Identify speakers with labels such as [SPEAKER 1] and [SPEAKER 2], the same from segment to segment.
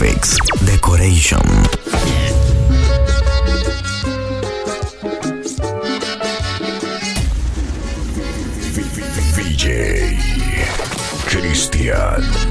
[SPEAKER 1] Graphics Decoration. VJ Cristian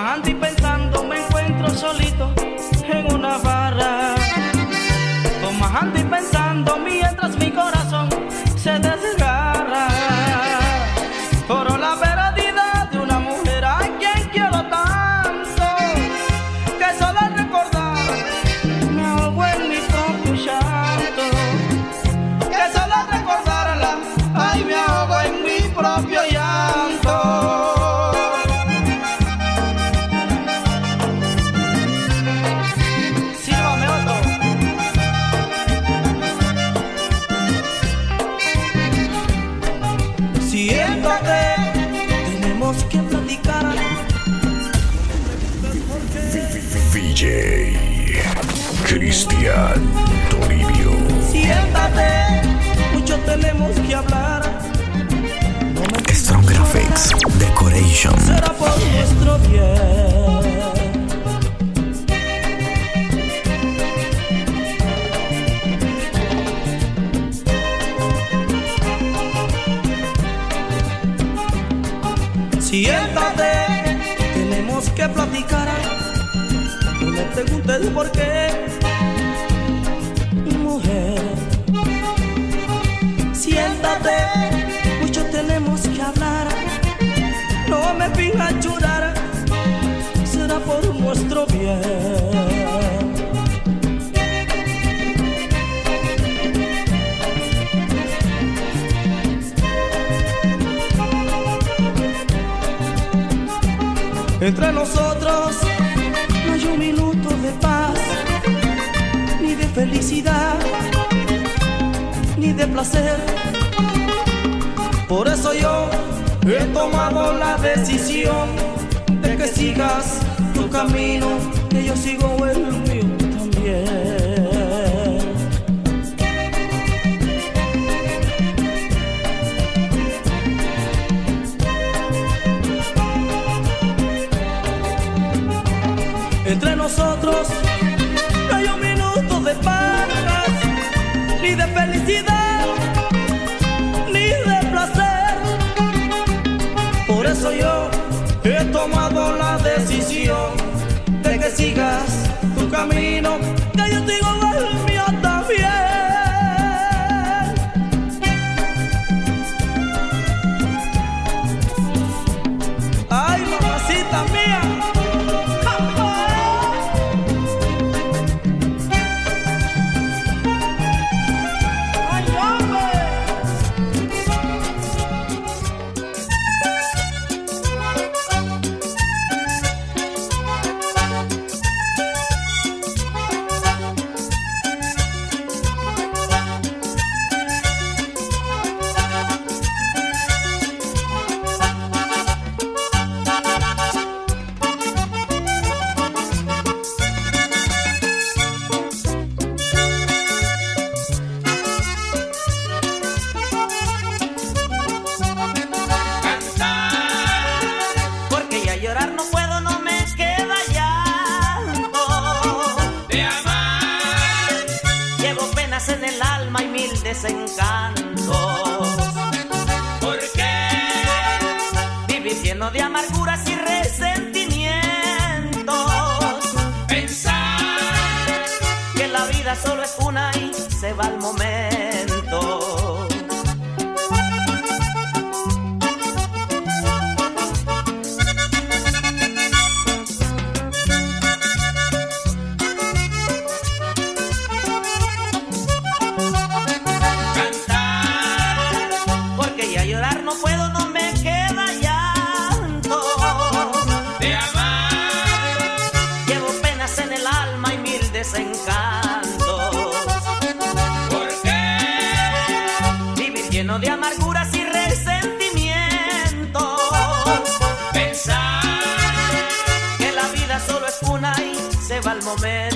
[SPEAKER 2] Tomando y pensando me encuentro solito en una barra. Tenemos que platicar. No me preguntes por qué, mujer. Siéntate, mucho tenemos que hablar. No me pidas llorar, será por nuestro bien. Entre nosotros no hay un minuto de paz, ni de felicidad, ni de placer. Por eso yo he tomado la decisión de que sigas tu camino, que yo sigo el mío Entre nosotros no hay un minuto de paz, ni de felicidad, ni de placer. Por eso yo he tomado la decisión de que sigas tu camino,
[SPEAKER 1] amarguras y resentimientos.
[SPEAKER 3] Pensar
[SPEAKER 1] que la vida solo es una y se va el momento.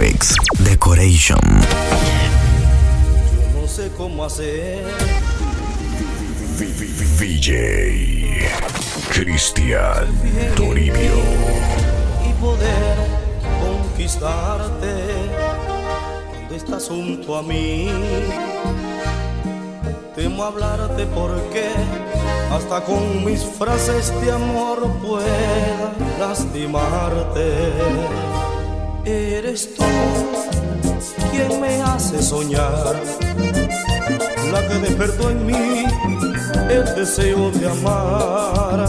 [SPEAKER 4] Graphics Decoration.
[SPEAKER 2] No sé cómo hacer.
[SPEAKER 1] VJ Cristian Toribio.
[SPEAKER 2] y poder conquistarte cuando estás junto a mí. Temo hablarte porque hasta con mis frases de amor pueda lastimarte. Eres tú quien me hace soñar, la que despertó en mí el deseo de amar.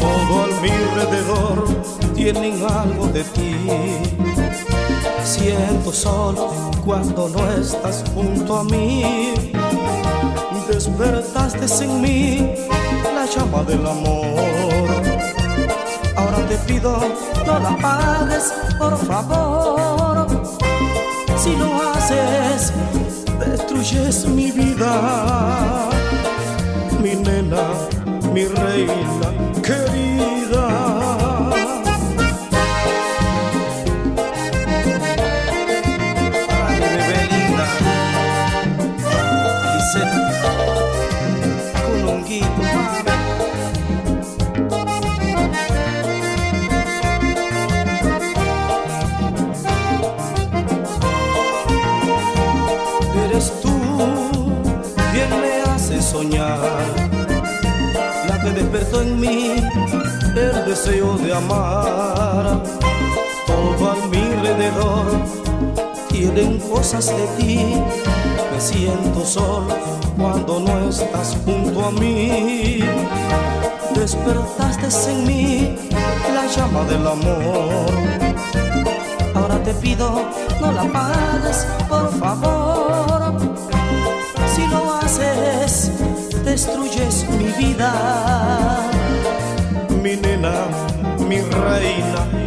[SPEAKER 2] Todo a mi alrededor tienen algo de ti. Siento solo cuando no estás junto a mí. Despertaste en mí la llama del amor. Te pido, no la apagues, por favor. Si lo haces, destruyes mi vida deseo de amar. Todo a mi alrededor tienen cosas de ti. Me siento solo cuando no estás junto a mí. Despertaste en mí la llama del amor. Ahora te pido, no la apagues, por favor. Si lo haces, destruyes mi vida. Mi nena, mi reina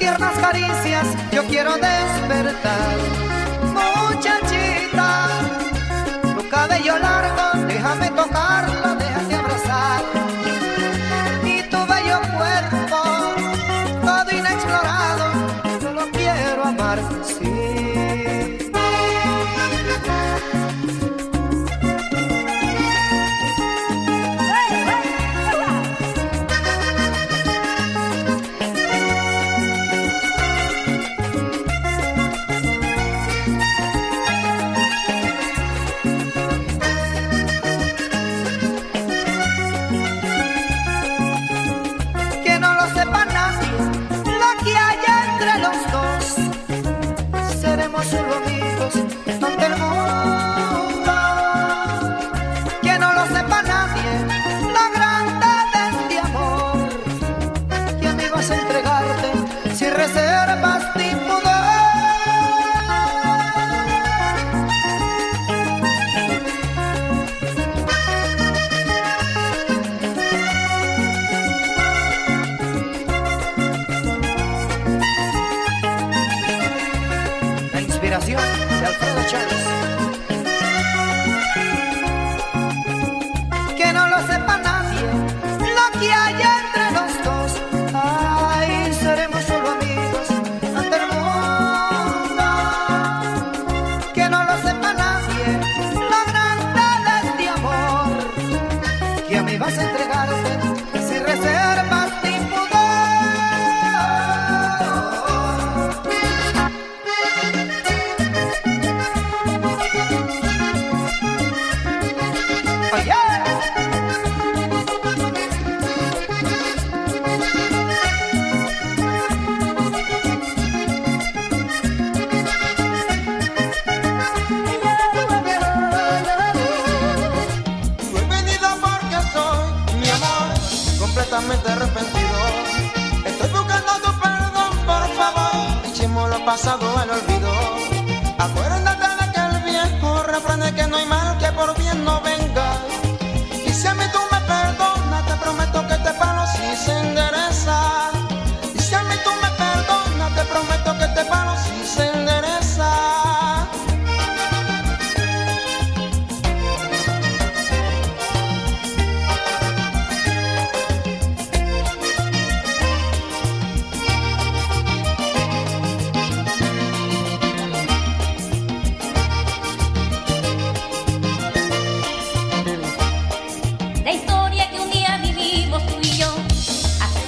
[SPEAKER 5] tiernas caricias yo quiero despertar. Muchachita, tu cabello largo, déjame tocar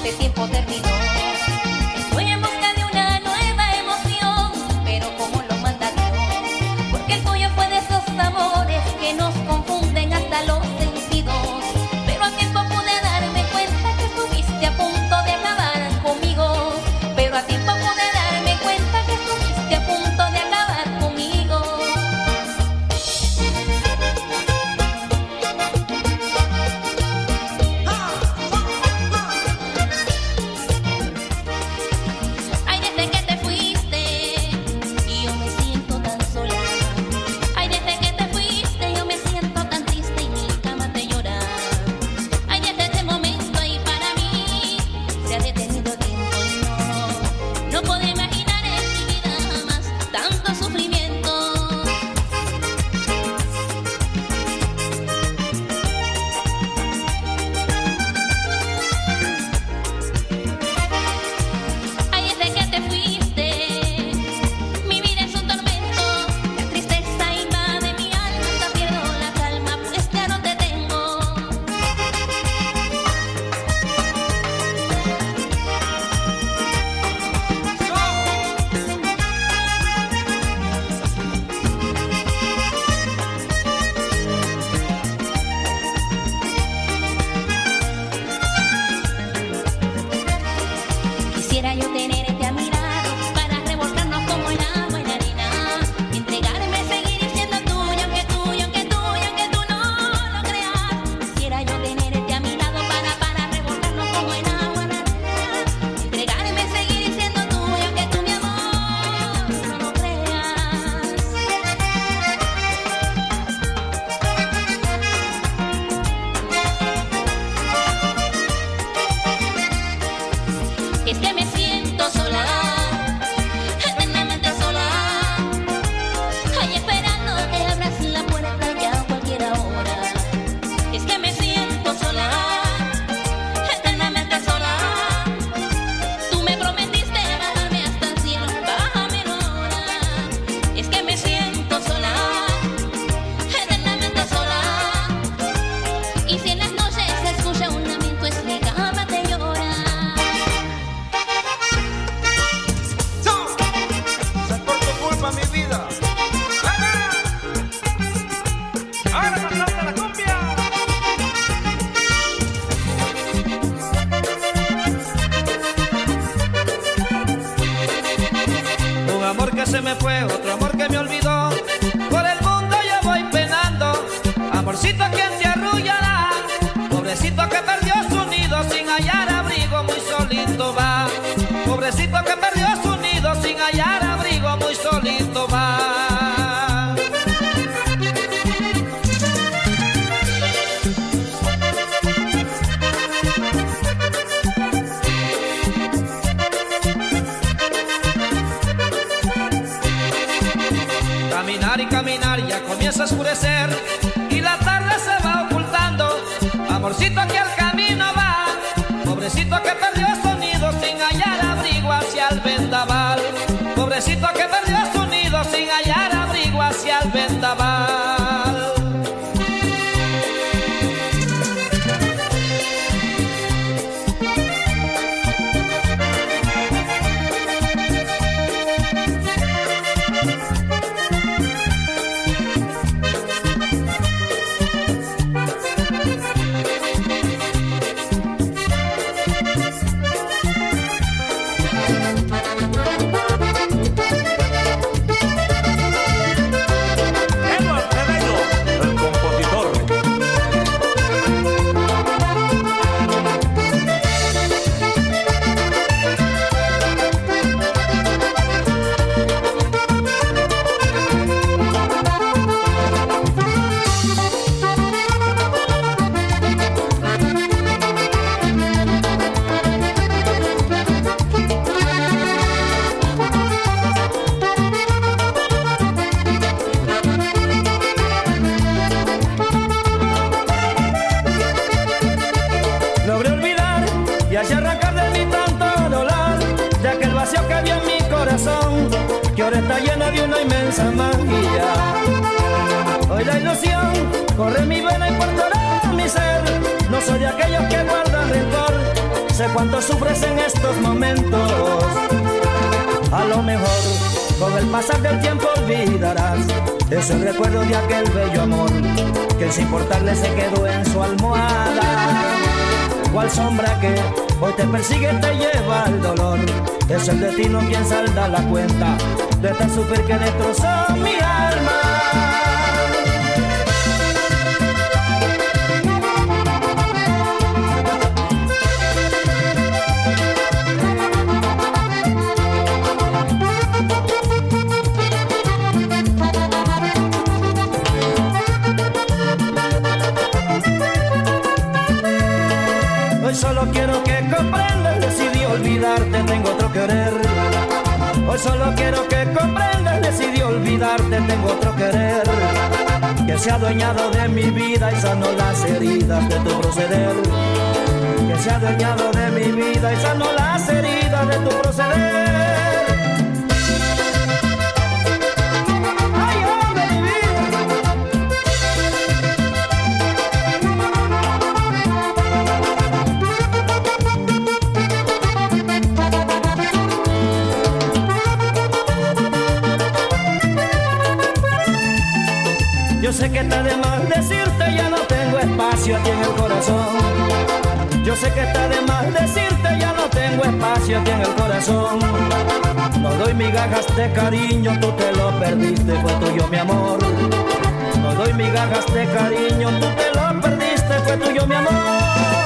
[SPEAKER 5] este
[SPEAKER 3] tiempo terminó. Ya comienza a oscurecer y la tarde se va ocultando. Amorcito que al magia. Hoy la ilusión corre mi vena y por mi ser. No soy de aquellos que guardan rencor, sé cuánto sufres en estos momentos. A lo mejor con el pasar del tiempo olvidarás ese recuerdo de aquel bello amor que sin importarle se quedó en su almohada. Cual sombra que hoy te persigue te lleva al dolor. Es el destino quien salda la cuenta de este sufrir que destrozó mi. Olvidarte, tengo otro querer. Hoy solo quiero que comprendas, decidí olvidarte, tengo otro querer. Que se ha adueñado de mi vida y sanó las heridas de tu proceder. Que se ha adueñado de mi vida y sanó las heridas de tu proceder. Sé que está de más decirte, ya no tengo espacio aquí en el corazón. Yo sé que está de más decirte, ya no tengo espacio aquí en el corazón. No doy migajas de cariño, tú te lo perdiste, fue tuyo mi amor. No doy migajas de cariño, tú te lo perdiste, fue tuyo mi amor.